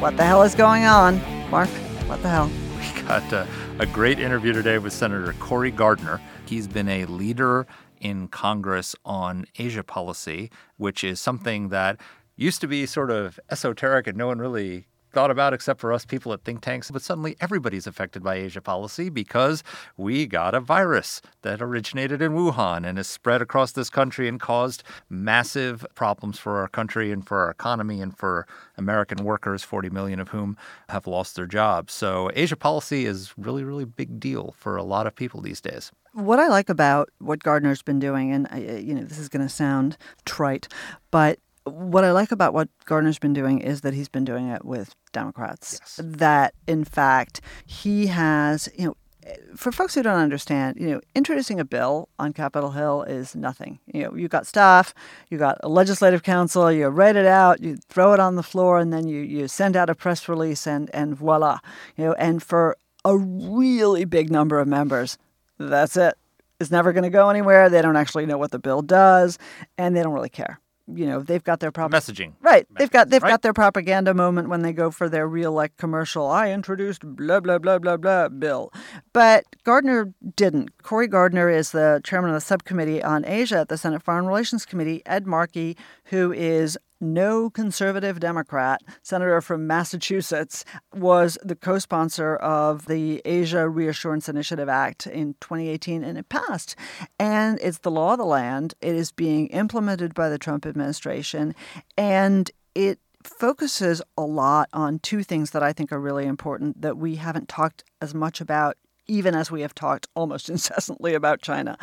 What the hell is going on? Mark, what the hell? We got a, a great interview today with Senator Cory Gardner. He's been a leader in Congress on Asia policy, which is something that used to be sort of esoteric and no one really thought about except for us people at think tanks. But suddenly everybody's affected by Asia policy because we got a virus that originated in Wuhan and has spread across this country and caused massive problems for our country and for our economy and for American workers, 40 million of whom have lost their jobs. So Asia policy is really, really big deal for a lot of people these days. What I like about what Gardner's been doing, and uh, you know, this is going to sound trite, but what I like about what Gardner's been doing is that he's been doing it with Democrats. Yes. That, in fact, he has, you know, for folks who don't understand, you know, introducing a bill on Capitol Hill is nothing. You know, you got staff, you got a legislative counsel, you write it out, you throw it on the floor, and then you, you send out a press release, and and voila, you know. And for a really big number of members, that's it. It's never going to go anywhere. They don't actually know what the bill does, and they don't really care you know they've got their prop- messaging. Right. They've got they've right? got their propaganda moment when they go for their real like commercial i introduced blah blah blah blah blah bill. But gardner didn't. Cory gardner is the chairman of the subcommittee on asia at the senate foreign relations committee ed markey who is no conservative Democrat, senator from Massachusetts, was the co sponsor of the Asia Reassurance Initiative Act in 2018, and it passed. And it's the law of the land. It is being implemented by the Trump administration, and it focuses a lot on two things that I think are really important that we haven't talked as much about even as we have talked almost incessantly about China,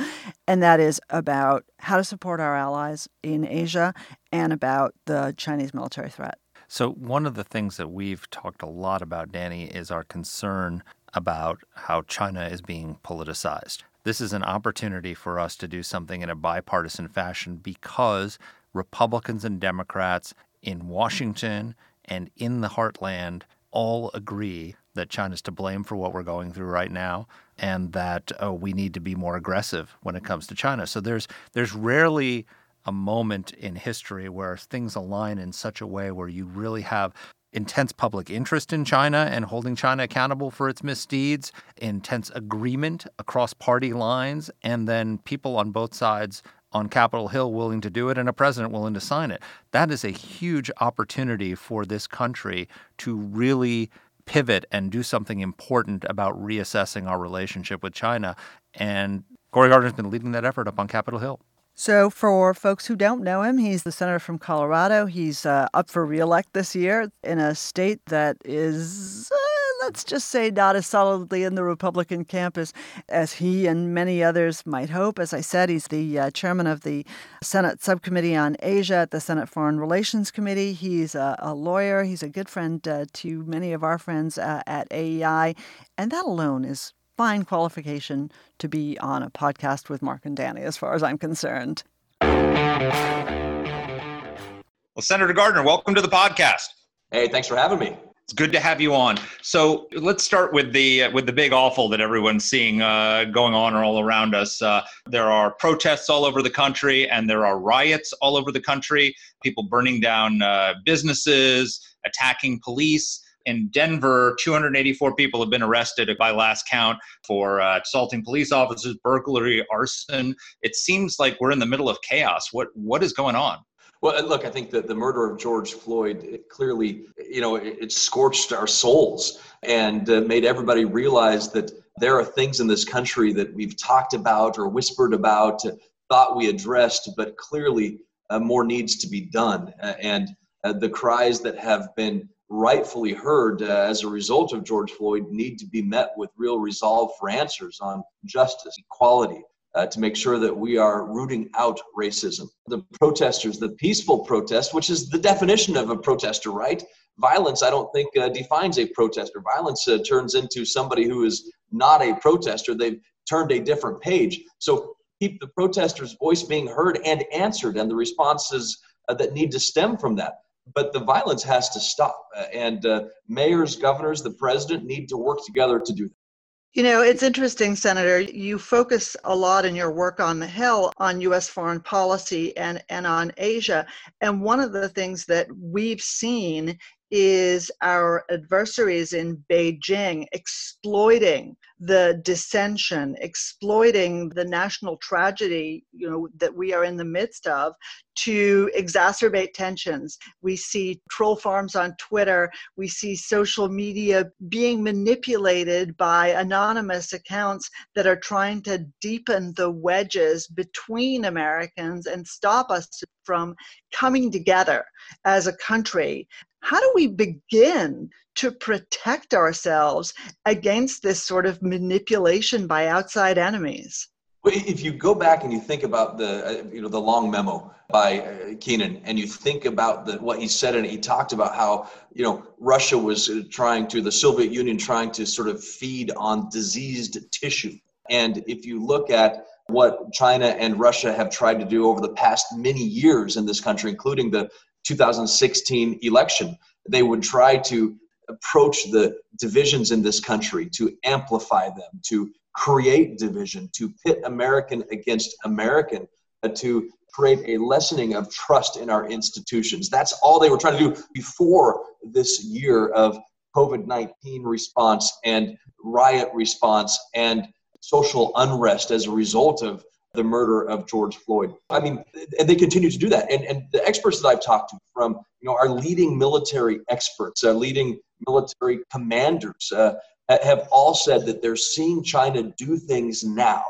and that is about how to support our allies in Asia and about the Chinese military threat. So, one of the things that we've talked a lot about, Danny, is our concern about how China is being politicized. This is an opportunity for us to do something in a bipartisan fashion because Republicans and Democrats in Washington and in the heartland all agree that China's to blame for what we're going through right now, and that uh, we need to be more aggressive when it comes to China. So there's there's rarely a moment in history where things align in such a way where you really have intense public interest in China and holding China accountable for its misdeeds, intense agreement across party lines, and then people on both sides on Capitol Hill willing to do it and a president willing to sign it. That is a huge opportunity for this country to really pivot and do something important about reassessing our relationship with China. And Cory Gardner's been leading that effort up on Capitol Hill. So, for folks who don't know him, he's the senator from Colorado. He's uh, up for reelect this year in a state that is, uh, let's just say, not as solidly in the Republican camp as, as he and many others might hope. As I said, he's the uh, chairman of the Senate Subcommittee on Asia at the Senate Foreign Relations Committee. He's a, a lawyer. He's a good friend uh, to many of our friends uh, at AEI. And that alone is fine qualification to be on a podcast with Mark and Danny, as far as I'm concerned. Well, Senator Gardner, welcome to the podcast. Hey, thanks for having me. It's good to have you on. So let's start with the with the big awful that everyone's seeing uh, going on all around us. Uh, there are protests all over the country, and there are riots all over the country. People burning down uh, businesses, attacking police in Denver, 284 people have been arrested by last count for uh, assaulting police officers, burglary, arson. It seems like we're in the middle of chaos. What what is going on? Well, look, I think that the murder of George Floyd it clearly, you know, it, it scorched our souls and uh, made everybody realize that there are things in this country that we've talked about or whispered about, uh, thought we addressed, but clearly uh, more needs to be done. and uh, the cries that have been rightfully heard uh, as a result of George Floyd need to be met with real resolve for answers on justice, equality, uh, to make sure that we are rooting out racism. The protesters, the peaceful protest, which is the definition of a protester, right? Violence, I don't think, uh, defines a protester. Violence uh, turns into somebody who is not a protester. They've turned a different page. So keep the protester's voice being heard and answered, and the responses uh, that need to stem from that. But the violence has to stop. Uh, and uh, mayors, governors, the president need to work together to do that. You know, it's interesting, Senator. You focus a lot in your work on the Hill on U.S. foreign policy and, and on Asia. And one of the things that we've seen is our adversaries in Beijing exploiting the dissension, exploiting the national tragedy, you know, that we are in the midst of to exacerbate tensions. We see troll farms on Twitter, we see social media being manipulated by anonymous accounts that are trying to deepen the wedges between Americans and stop us from coming together as a country how do we begin to protect ourselves against this sort of manipulation by outside enemies? If you go back and you think about the uh, you know the long memo by uh, Kennan, and you think about the, what he said, and he talked about how you know Russia was uh, trying to the Soviet Union trying to sort of feed on diseased tissue, and if you look at what China and Russia have tried to do over the past many years in this country, including the 2016 election. They would try to approach the divisions in this country, to amplify them, to create division, to pit American against American, uh, to create a lessening of trust in our institutions. That's all they were trying to do before this year of COVID 19 response and riot response and social unrest as a result of the murder of George Floyd. I mean, and they continue to do that. And, and the experts that I've talked to from, you know, our leading military experts, uh, leading military commanders, uh, have all said that they're seeing China do things now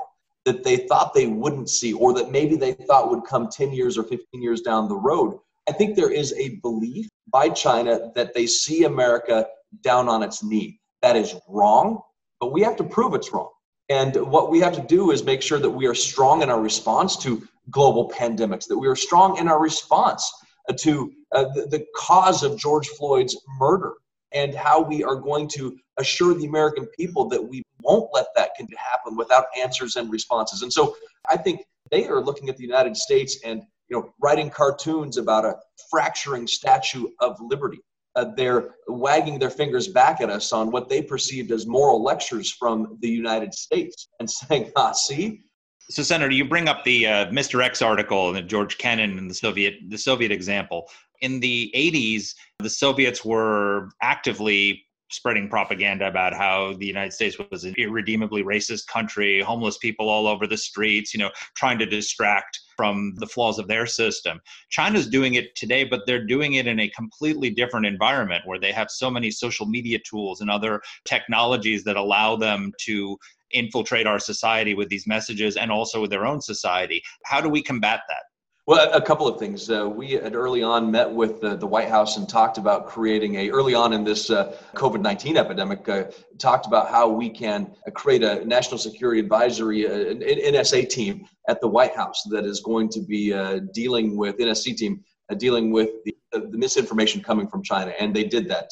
that they thought they wouldn't see, or that maybe they thought would come 10 years or 15 years down the road. I think there is a belief by China that they see America down on its knee. That is wrong, but we have to prove it's wrong. And what we have to do is make sure that we are strong in our response to global pandemics, that we are strong in our response uh, to uh, the, the cause of George Floyd's murder, and how we are going to assure the American people that we won't let that happen without answers and responses. And so I think they are looking at the United States and you know writing cartoons about a fracturing statue of liberty uh, they're wagging their fingers back at us on what they perceived as moral lectures from the United States and saying, ah, see? So, Senator, you bring up the uh, Mr. X article and the George Kennan and the Soviet, the Soviet example. In the 80s, the Soviets were actively spreading propaganda about how the United States was an irredeemably racist country, homeless people all over the streets, you know, trying to distract from the flaws of their system. China's doing it today, but they're doing it in a completely different environment where they have so many social media tools and other technologies that allow them to infiltrate our society with these messages and also with their own society. How do we combat that? Well, a couple of things. Uh, we had early on met with the, the White House and talked about creating a, early on in this uh, COVID 19 epidemic, uh, talked about how we can create a national security advisory, uh, an, NSA team at the White House that is going to be uh, dealing with, NSC team, uh, dealing with the, the, misinformation coming from China. And they did that.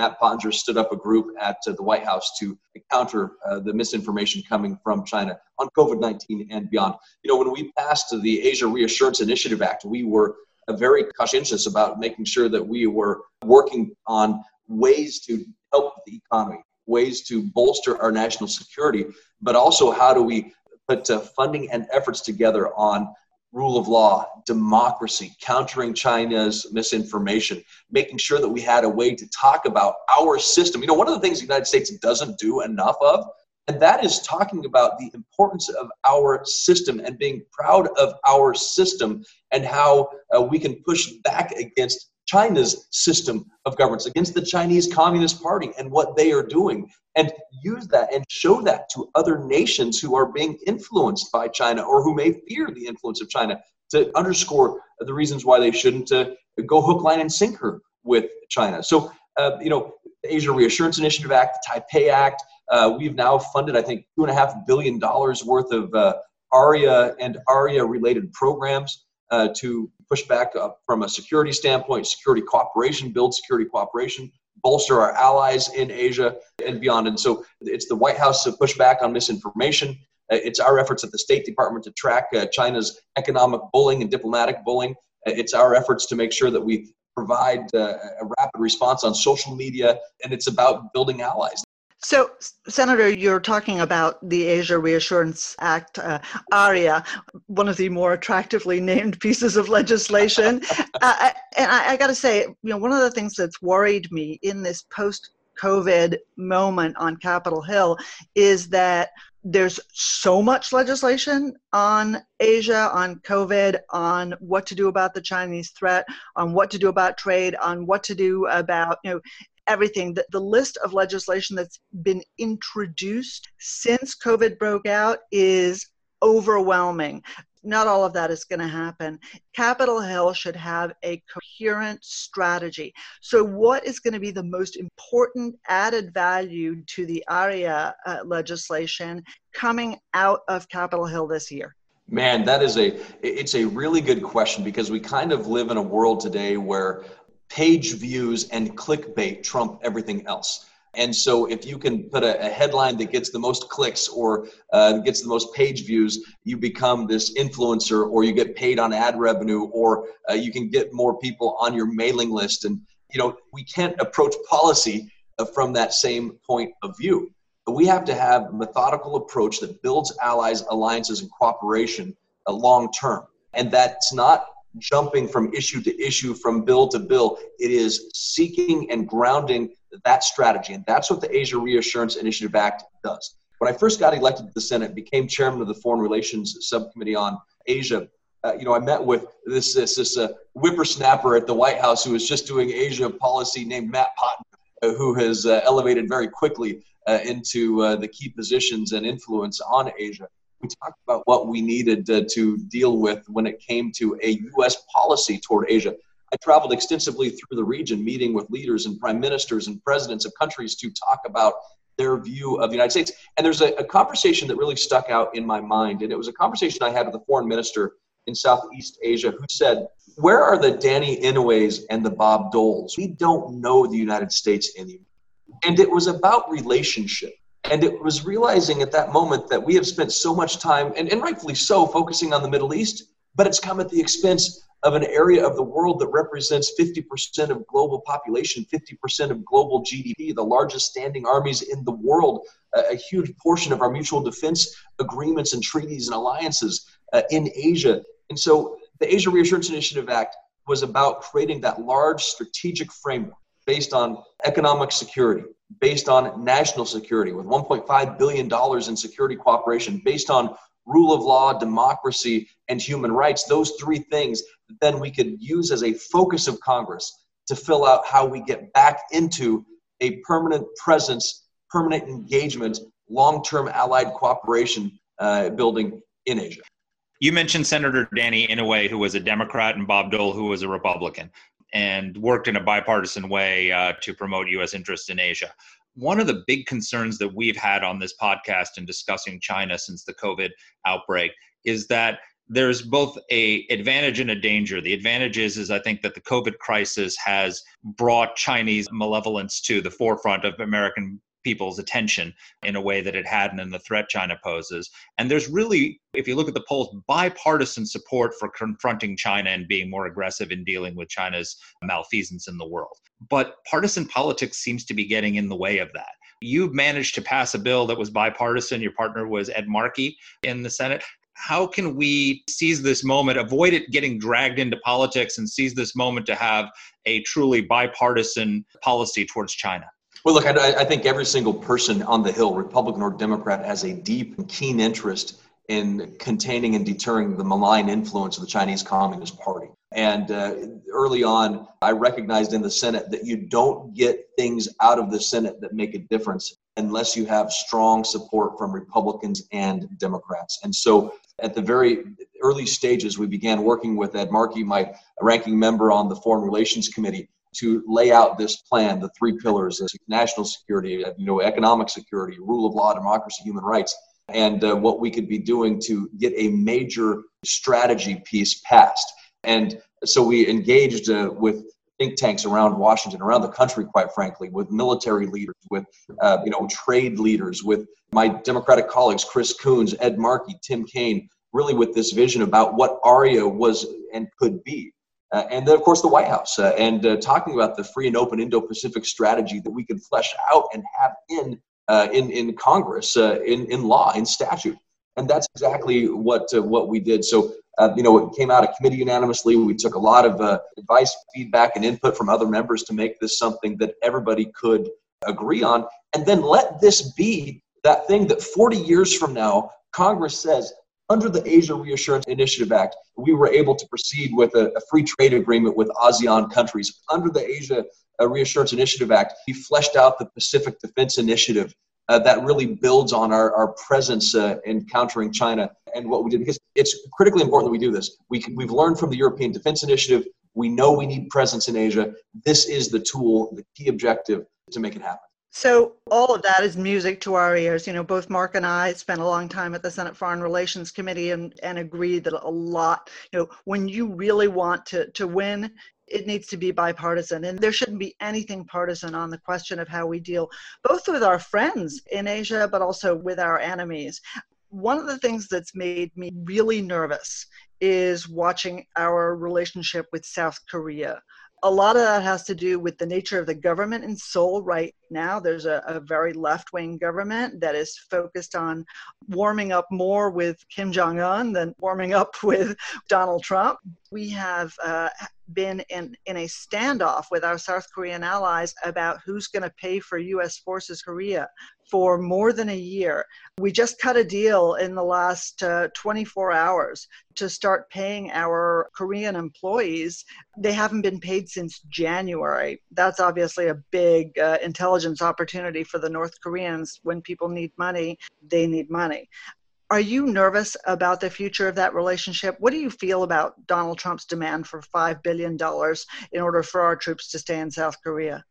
Matt Pottinger stood up a group at uh, the White House to counter uh, the misinformation coming from China on COVID 19 and beyond. You know, when we passed the Asia Reassurance Initiative Act, we were uh, very conscientious about making sure that we were working on ways to help the economy, ways to bolster our national security, but also how do we put uh, funding and efforts together on rule of law, democracy, countering China's misinformation, making sure that we had a way to talk about our system. You know, one of the things the United States doesn't do enough of, and that is talking about the importance of our system and being proud of our system and how uh, we can push back against China's system of governance, against the Chinese Communist Party and what they are doing, and use that and show that to other nations who are being influenced by China or who may fear the influence of China to underscore the reasons why they shouldn't uh, go hook, line, and sinker with China. So, uh, you know, the Asia Reassurance Initiative Act, the Taipei Act, uh, we've now funded, I think, two and a half billion dollars worth of uh, ARIA and ARIA related programs uh, to push back uh, from a security standpoint, security cooperation, build security cooperation, bolster our allies in Asia and beyond. And so it's the White House to push back on misinformation. Uh, it's our efforts at the State Department to track uh, China's economic bullying and diplomatic bullying. Uh, it's our efforts to make sure that we provide uh, a rapid response on social media, and it's about building allies. So, Senator, you're talking about the Asia Reassurance Act, uh, ARIA, one of the more attractively named pieces of legislation. uh, and I, I got to say, you know, one of the things that's worried me in this post COVID moment on Capitol Hill is that there's so much legislation on Asia, on COVID, on what to do about the Chinese threat, on what to do about trade, on what to do about, you know, everything. The, the list of legislation that's been introduced since COVID broke out is overwhelming. Not all of that is going to happen. Capitol Hill should have a coherent strategy. So, what is going to be the most important added value to the ARIA uh, legislation coming out of Capitol Hill this year? Man, that is a it's a really good question because we kind of live in a world today where page views and clickbait trump everything else. And so, if you can put a, a headline that gets the most clicks or uh, gets the most page views, you become this influencer, or you get paid on ad revenue, or uh, you can get more people on your mailing list. And you know, we can't approach policy uh, from that same point of view. But we have to have a methodical approach that builds allies, alliances, and cooperation uh, long term. And that's not jumping from issue to issue, from bill to bill. It is seeking and grounding that strategy. And that's what the Asia Reassurance Initiative Act does. When I first got elected to the Senate, became chairman of the Foreign Relations Subcommittee on Asia, uh, you know, I met with this this, this uh, whippersnapper at the White House who was just doing Asia policy named Matt Pottinger, uh, who has uh, elevated very quickly uh, into the key positions and influence on Asia we talked about what we needed to, deal with when it came to a U.S. policy toward Asia. I traveled extensively through the region, meeting with leaders and prime ministers and presidents of countries to talk about their view of the United States. And there's a, a, conversation that really stuck out in my mind. And it was a conversation I had with a foreign minister in Southeast Asia who said, Where are the Danny Inouye's and the Bob Doles? We don't know the United States anymore. And it was about relationship. And it was realizing at that moment that we have spent so much time, and, and rightfully so, focusing on the Middle East, but it's come at the expense of an area of the world that represents 50% of global population, 50% of global GDP, the largest standing armies in the world, a, a huge portion of our mutual defense agreements and treaties and alliances uh, in Asia. And so the Asia Reassurance Initiative Act was about creating that large strategic framework based on economic security, based on national security, with $1.5 billion in security cooperation, based on rule of law, democracy, and human rights, those three things, then we could use as a focus of Congress to fill out how we get back into a permanent presence, permanent engagement, long term allied cooperation uh, building in Asia. You mentioned Senator Danny Inouye, who was a Democrat, and Bob Dole, who was a Republican and worked in a bipartisan way uh, to promote U.S. interests in Asia. One of the big concerns that we've had on this podcast in discussing China since the COVID outbreak is that there's both a advantage and a danger. The advantage is, is I think that the COVID crisis has brought Chinese malevolence to the forefront of American people's attention in a way that it hadn't in the threat China poses. And there's really, if you look at the polls, bipartisan support for confronting China and being more aggressive in dealing with China's malfeasance in the world. But partisan politics seems to be getting in the way of that. You've managed to pass a bill that was bipartisan. Your partner was Ed Markey in the Senate how can we seize this moment, avoid it getting dragged into politics, and seize this moment to have a truly bipartisan policy towards China? Well, look, I, I, think every single person on the Hill, Republican or Democrat, has a deep and keen interest in containing and deterring the malign influence of the Chinese Communist Party. And uh, early on, I recognized in the Senate that you don't get things out of the Senate that make a difference unless you have strong support from Republicans and Democrats. And so at the very early stages, we began working with Ed Markey, my ranking member on the Foreign Relations Committee, to lay out this plan, the three pillars: national security, you know, economic security, rule of law, democracy, human rights. and uh, what we could be doing to get a major strategy piece passed. And so we engaged uh, with think tanks around Washington, around the country, quite frankly, with military leaders, with uh, you know trade leaders, with my Democratic colleagues, Chris Coons, Ed Markey, Tim Kaine, really with this vision about what ARIA was and could be. Uh, and then, of course, the White House, uh, and uh, talking about the free and open Indo-Pacific strategy that we can flesh out and have in uh, in in Congress, uh, in in law, in statute, and that's exactly what uh, what we did. So, you know, it came out of committee unanimously. We took a lot of advice, feedback, and input from other members to make this something that everybody could agree on, and then let this be that thing that 40 years from now Congress says under the Asia Reassurance Initiative Act, we were able to proceed with a, a free trade agreement with ASEAN countries. Under the Asia uh, Reassurance Initiative Act, we fleshed out the Pacific Defense Initiative uh, that really builds on our, our presence uh, in countering China and what we did because it's critically important that we do this. We, we've learned from the European Defense Initiative. We know we need presence in Asia. This is the tool, the key objective to make it happen. So all of that is music to our ears. You know, both Mark and I spent a long time at the Senate Foreign Relations Committee and, and agreed that a lot, you know, when you really want to, to win, it needs to be bipartisan. And there shouldn't be anything partisan on the question of how we deal both with our friends in Asia, but also with our enemies. One of the things that's made me really nervous is watching our relationship with South Korea a lot of that has to do with the nature of the government in Seoul right now. There's a, a very left wing government that is focused on warming up more with Kim Jong un than warming up with Donald Trump. We have uh, been in, in a standoff with our South Korean allies about who's going to pay for U.S. forces Korea for more than a year. We just cut a deal in the last uh, 24 hours to start paying our Korean employees. They haven't been paid since January. That's obviously a big uh, intelligence opportunity for the North Koreans. When people need money, they need money. Are you nervous about the future of that relationship? What do you feel about Donald Trump's demand for $5 billion in order for our troops to stay in South Korea?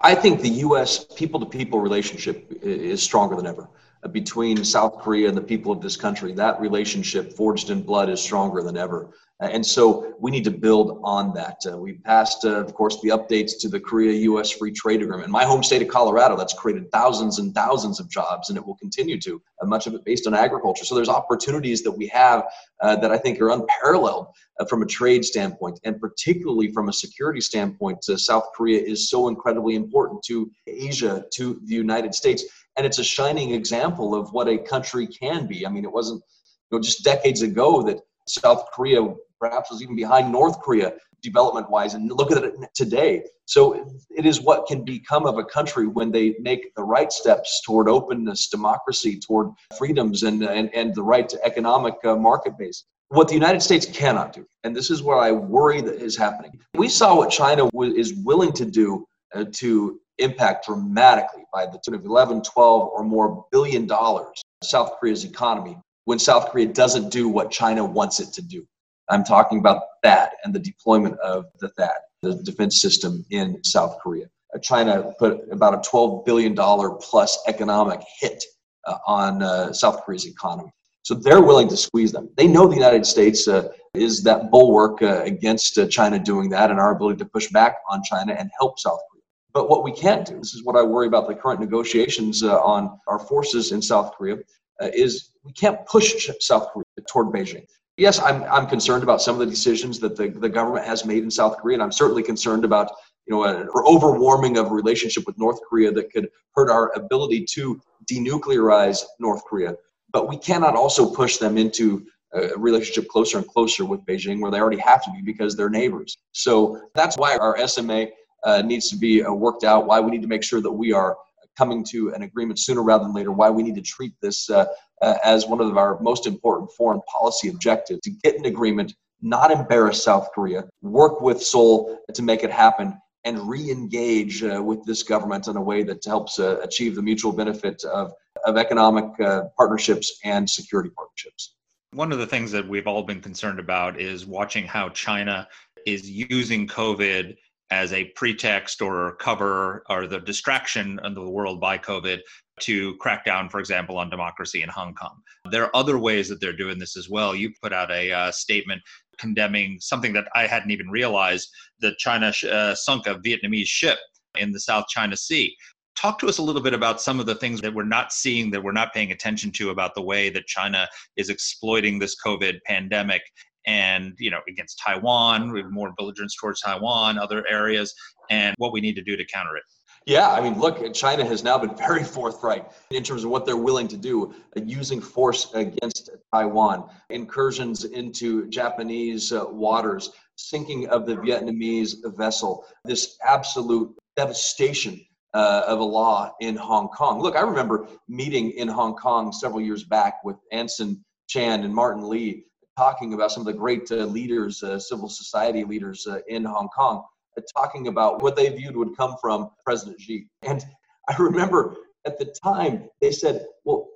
I think the U.S. people to people relationship is stronger than ever. Uh, between South Korea and the people of this country, that relationship forged in blood is stronger than ever. Uh, and so we need to build on that. Uh, we passed, uh, of course, the updates to the Korea US Free Trade Agreement. In my home state of Colorado, that's created thousands and thousands of jobs, and it will continue to, uh, much of it based on agriculture. So there's opportunities that we have uh, that I think are unparalleled uh, from a trade standpoint, and particularly from a security standpoint. South Korea is so incredibly important to Asia, to the United States, and it's a shining example of what a country can be. I mean, it wasn't you know, just decades ago that South Korea perhaps was even behind North Korea development wise. And look at it today. So it is what can become of a country when they make the right steps toward openness, democracy, toward freedoms, and, and, and the right to economic uh, market base. What the United States cannot do, and this is where I worry that is happening. We saw what China w- is willing to do uh, to impact dramatically by the tune of 11, 12 or more billion dollars South Korea's economy when South Korea doesn't do what China wants it to do. I'm talking about THAAD and the deployment of the THAAD, the defense system in South Korea. Uh, China put about a $12 billion plus economic hit uh, on uh, South Korea's economy. So they're willing to squeeze them. They know the United States uh, is that bulwark uh, against uh, China doing that and our ability to push back on China and help South Korea. But what we can't do, this is what I worry about the current negotiations on our forces in South Korea, is we can't push South Korea toward Beijing yes, I'm, I'm concerned about some of the decisions that the, the government has made in South Korea, and I'm certainly concerned about you know an overwarming of relationship with North Korea that could hurt our ability to denuclearize North Korea. But we cannot also push them into a relationship closer and closer with Beijing, where they already have to be because they're neighbors. So that's why our SMA uh, needs to be uh, worked out. Why we need to make sure that we are coming to an agreement sooner rather than later. Why we need to treat this uh, uh, as one of our most important foreign policy objectives to get an agreement, not embarrass South Korea, work with Seoul to make it happen, and re-engage uh, with this government in a way that helps uh, achieve the mutual benefit of, of economic uh, partnerships and security partnerships. One of the things that we've all been concerned about is watching how China is using COVID as a pretext or cover or the distraction of the world by COVID to crack down, for example, on democracy in Hong Kong. There are other ways that they're doing this as well. You put out a uh, statement condemning something that I hadn't even realized that China uh, sunk a Vietnamese ship in the South China Sea. Talk to us a little bit about some of the things that we're not seeing, that we're not paying attention to about the way that China is exploiting this COVID pandemic and you know against Taiwan, we have more belligerence towards Taiwan, other areas, and what we need to do to counter it. Yeah, I mean, look, China has now been very forthright in terms of what they're willing to do, uh, using force against Taiwan, incursions into Japanese uh, waters, sinking of the Vietnamese vessel, this absolute devastation uh, of a law in Hong Kong. Look, I remember meeting in Hong Kong several years back with Anson Chan and Martin Lee talking about some of the great uh, leaders, uh, civil society leaders uh, in Hong Kong, uh, talking about what they viewed would come from President Xi. And I remember at the time they said, well,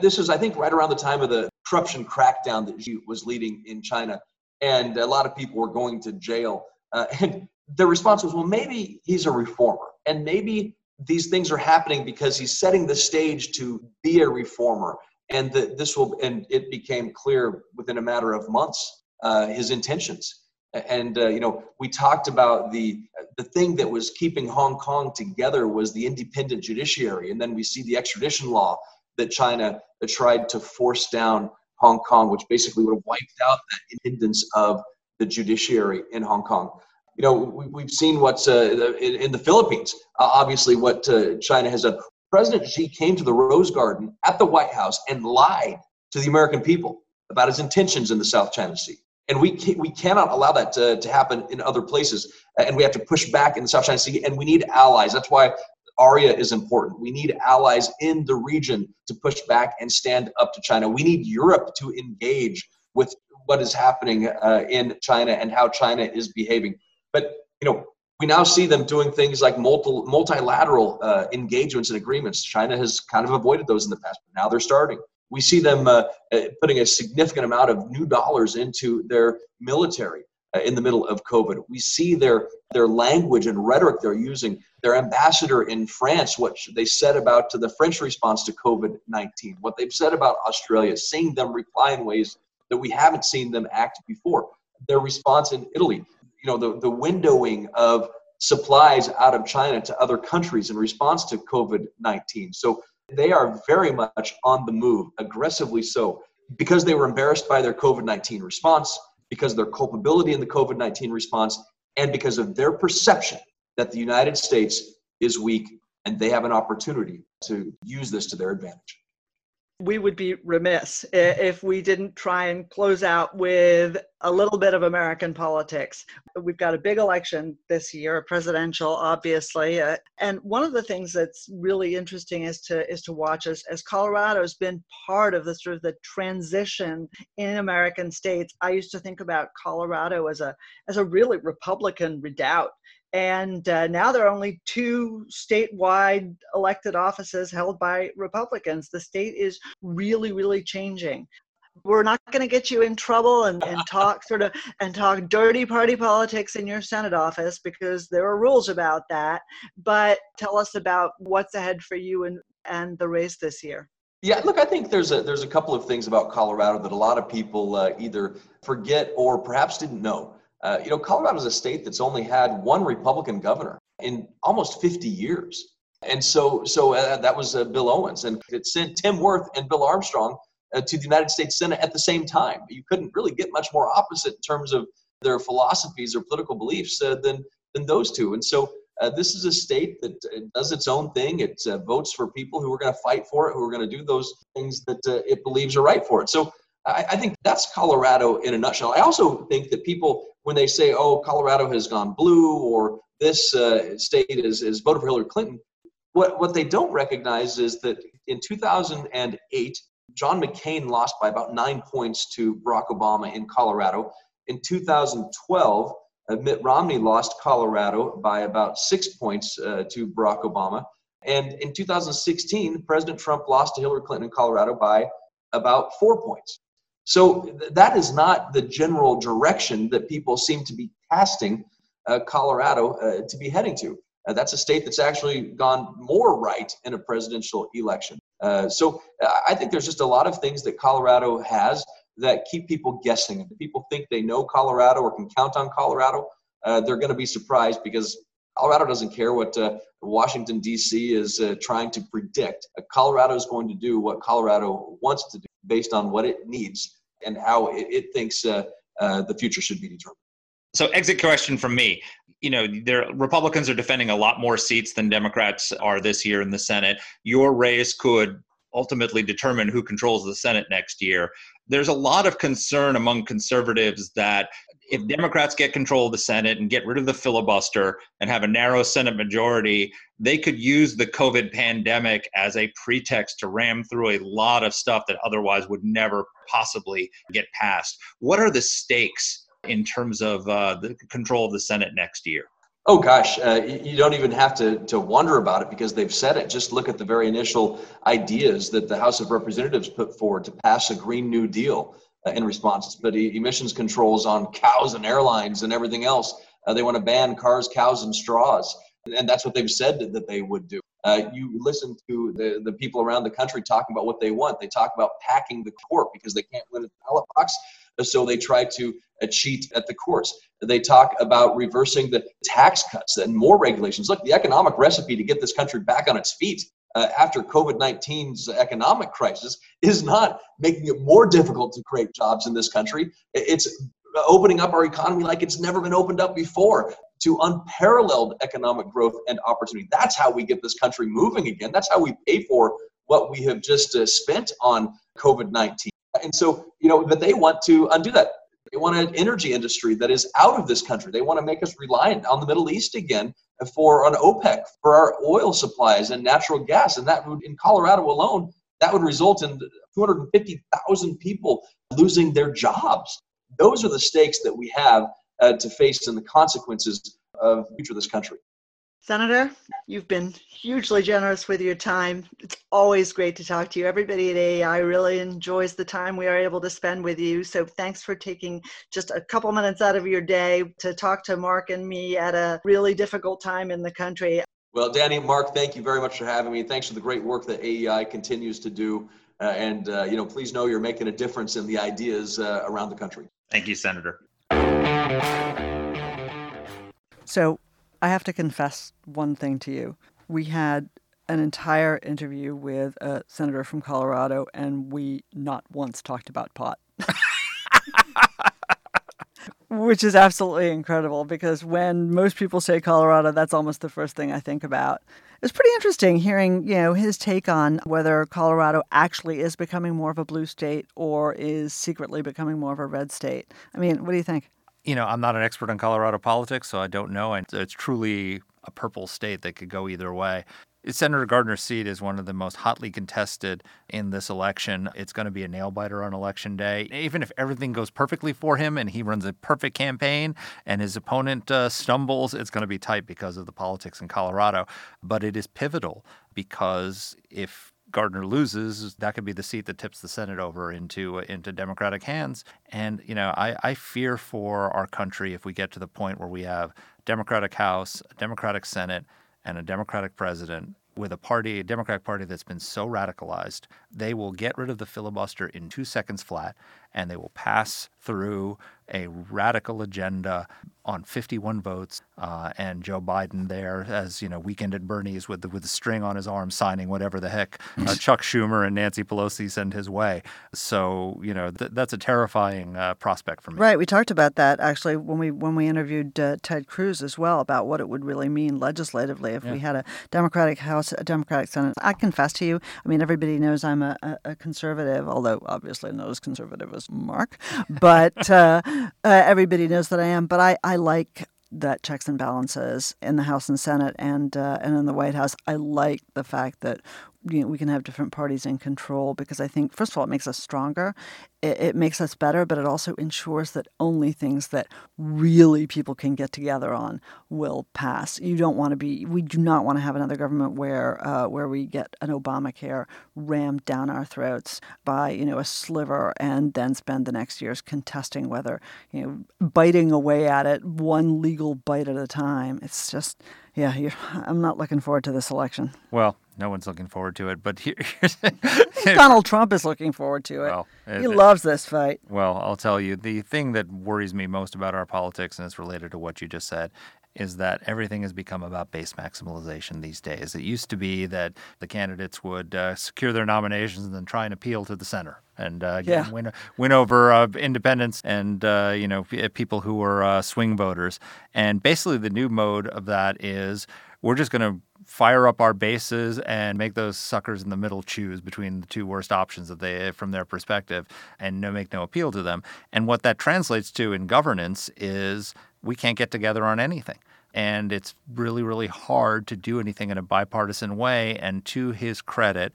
this was, I think, right around the time of the corruption crackdown that Xi was leading in China. And a lot of people were going to jail. Uh, and the response was, well, maybe he's a reformer. And maybe these things are happening because he's setting the stage to be a reformer and this will and it became clear within a matter of months uh, his intentions. And uh, you know we talked about the the thing that was keeping hong kong together was the independent judiciary. And then we see the extradition law that china tried to force down hong kong which basically would have wiped out that independence of the judiciary in hong kong. You know we, have seen what's uh, in, in, the philippines uh, obviously what uh, china has done President Xi came to the Rose Garden at the White House and lied to the American people about his intentions in the South China Sea. And we, can, we cannot allow that to, to happen in other places. And we have to push back in the South China Sea. And we need allies. That's why ARIA is important. We need allies in the region to push back and stand up to China. We need Europe to engage with what is happening uh, in China and how China is behaving. But you know, we now see them doing things like multi, multilateral uh, engagements and agreements. China has kind of avoided those in the past, but now they're starting. We see them uh, uh putting a significant amount of new dollars into their military uh, in the middle of COVID. We see their their language and rhetoric they're using. Their ambassador in France, what they said about the French response to COVID 19, what they've said about Australia, seeing them reply in ways that we haven't seen them act before. Their response in Italy, you know the, the windowing of supplies out of China to other countries in response to COVID-19. So they are very much on the move, aggressively so, because they were embarrassed by their COVID-19 response, because of their culpability in the COVID-19 response, and because of their perception that the United States is weak and they have an opportunity to use this to their advantage we would be remiss if we didn't try and close out with a little bit of American politics. We've got a big election this year, a presidential, obviously, uh, and one of the things that's really interesting is to is to watch as as Colorado has been part of the sort of the transition in American states. I used to think about Colorado as a as a really Republican redoubt and uh, now there are only two statewide elected offices held by Republicans. The state is really, really changing. We're not going to get you in trouble and, and talk sort of and talk dirty party politics in your Senate office because there are rules about that. But tell us about what's ahead for you and, and the race this year. Yeah, look, I think there's a there's a couple of things about Colorado that a lot of people uh, either forget or perhaps didn't know. Uh, you know, Colorado is a state that's only had one Republican governor in almost 50 years. And so, so uh, that was uh, Bill Owens, and it sent Tim Wirth and Bill Armstrong uh, to the United States Senate at the same time. You couldn't really get much more opposite in terms of their philosophies or political beliefs uh, than than those two. And so, uh, this is a state that does its own thing. It votes for people who are going to fight for it, who are going to do those things that it believes are right for it. So, I think that's Colorado in a nutshell. I also think that people when they say, oh, Colorado has gone blue or this uh, state is, is voted for Hillary Clinton, what, what they don't recognize is that in 2008, John McCain lost by about nine points to Barack Obama in Colorado. In 2012, uh, Mitt Romney lost Colorado by about six points uh, to Barack Obama. And in 2016, President Trump lost to Hillary Clinton in Colorado by about four points. So that is not the general direction that people seem to be casting uh, Colorado uh, to be heading to. Uh, that's a state that's actually gone more right in a presidential election. Uh, so I think there's just a lot of things that Colorado has that keep people guessing. If people think they know Colorado or can count on Colorado, uh, they're going to be surprised because Colorado doesn't care what uh, Washington, D.C. is uh, trying to predict. Uh, Colorado is going to do what Colorado wants to do based on what it needs and how it, it thinks uh, uh, the future should be determined. So, exit question from me. You know, there Republicans are defending a lot more seats than Democrats are this year in the Senate. Your race could ultimately determine who controls the Senate next year. There's a lot of concern among conservatives that if Democrats get control of the Senate and get rid of the filibuster and have a narrow Senate majority, they could use the COVID pandemic as a pretext to ram through a lot of stuff that otherwise would never possibly get passed. What are the stakes in terms of uh, the control of the Senate next year? Oh gosh, uh, you don't even have to, to wonder about it because they've said it. Just look at the very initial ideas that the House of Representatives put forward to pass a Green New Deal in response. But emissions controls on cows and airlines and everything else. Uh, they want to ban cars, cows, and straws. And that's what they've said that they would do. Uh, you listen to the, the people around the country talking about what they want. They talk about packing the court because they can't win a ballot box. So they try to uh, cheat at the courts. They talk about reversing the tax cuts and more regulations. Look, the economic recipe to get this country back on its feet uh, after COVID 19's economic crisis is not making it more difficult to create jobs in this country. It's opening up our economy like it's never been opened up before to unparalleled economic growth and opportunity. That's how we get this country moving again. That's how we pay for what we have just uh, spent on COVID 19. And so, you know, that they want to undo that. They want an energy industry that is out of this country. They want to make us reliant on the Middle East again for on OPEC for our oil supplies and natural gas. And that would, in Colorado alone, that would result in 250,000 people losing their jobs. Those are the stakes that we have uh, to face and the consequences of the future of this country. Senator, you've been hugely generous with your time. It's always great to talk to you. Everybody at AEI really enjoys the time we are able to spend with you. So thanks for taking just a couple minutes out of your day to talk to Mark and me at a really difficult time in the country. Well, Danny, Mark, thank you very much for having me. Thanks for the great work that AEI continues to do. Uh, and, uh, you know, please know you're making a difference in the ideas uh, around the country. Thank you, Senator. So I have to confess one thing to you. We had an entire interview with a senator from Colorado, and we not once talked about pot. Which is absolutely incredible because when most people say Colorado, that's almost the first thing I think about. It's pretty interesting hearing, you know, his take on whether Colorado actually is becoming more of a blue state or is secretly becoming more of a red state. I mean, what do you think? You know, I'm not an expert on Colorado politics, so I don't know. And it's truly a purple state that could go either way. Senator Gardner's seat is one of the most hotly contested in this election. It's going to be a nail biter on election day. Even if everything goes perfectly for him and he runs a perfect campaign and his opponent uh, stumbles, it's going to be tight because of the politics in Colorado. But it is pivotal because if Gardner loses, that could be the seat that tips the Senate over into into Democratic hands. And you know, I, I fear for our country if we get to the point where we have Democratic House, a Democratic Senate, and a Democratic president with a party, a Democratic Party that's been so radicalized, they will get rid of the filibuster in two seconds flat, and they will pass through a radical agenda on 51 votes, uh, and Joe Biden there as you know weekend at Bernie's with the, with the string on his arm signing whatever the heck uh, Chuck Schumer and Nancy Pelosi send his way. So you know th- that's a terrifying uh, prospect for me. Right, we talked about that actually when we when we interviewed uh, Ted Cruz as well about what it would really mean legislatively if yeah. we had a Democratic House, a Democratic Senate. I confess to you, I mean everybody knows I'm a, a conservative, although obviously not as conservative Mark, but uh, uh, everybody knows that I am. But I I like that checks and balances in the House and Senate and uh, and in the White House. I like the fact that you know, we can have different parties in control because I think, first of all, it makes us stronger. It, it, makes us better, but it also ensures that only things that really people can get together on will pass. You don't want to be, we do not want to have another government where uh, where we get an Obamacare rammed down our throats by you know a sliver and then spend the next years contesting whether you know biting away at it one legal bite at a time. It's just yeah, I'm not looking forward to this election. Well, no one's looking forward to it, but here, Donald Trump is looking forward to it. Well, it, he loves this fight. Well, I'll tell you, the thing that worries me most about our politics, and it's related to what you just said, is that everything has become about base maximalization these days. It used to be that the candidates would uh, secure their nominations and then try and appeal to the center and uh, yeah. win win over uh, independents and uh, you know people who were uh, swing voters. And basically, the new mode of that is we're just going to fire up our bases and make those suckers in the middle choose between the two worst options that they from their perspective and no make no appeal to them. And what that translates to in governance is we can't get together on anything. And it's really, really hard to do anything in a bipartisan way. And to his credit,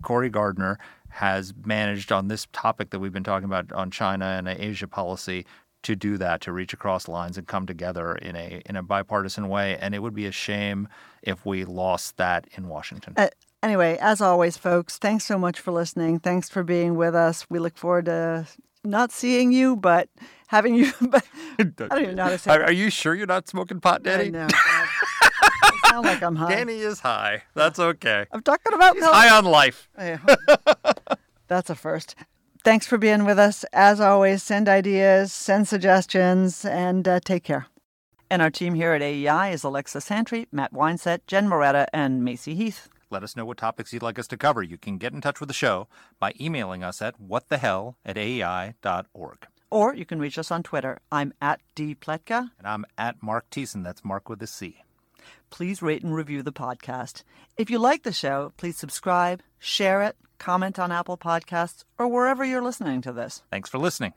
Cory Gardner has managed on this topic that we've been talking about on China and Asia policy to do that, to reach across lines and come together in a in a bipartisan way. And it would be a shame if we lost that in Washington. Uh, anyway, as always, folks, thanks so much for listening. Thanks for being with us. We look forward to not seeing you, but having you. But I don't even know how to say. Are, are you sure you're not smoking pot, Danny? No. I sound like I'm high. Danny is high. That's okay. I'm talking about He's high on life. That's a first. Thanks for being with us. As always, send ideas, send suggestions, and uh, take care. And our team here at AEI is Alexa Santry, Matt Weinset, Jen Moretta, and Macy Heath. Let us know what topics you'd like us to cover. You can get in touch with the show by emailing us at whatthehell at aei.org. Or you can reach us on Twitter. I'm at dpletka. And I'm at Marc Thiessen. That's Mark with a C. Please rate and review the podcast. If you like the show, please subscribe, share it, comment on Apple Podcasts, or wherever you're listening to this. Thanks for listening.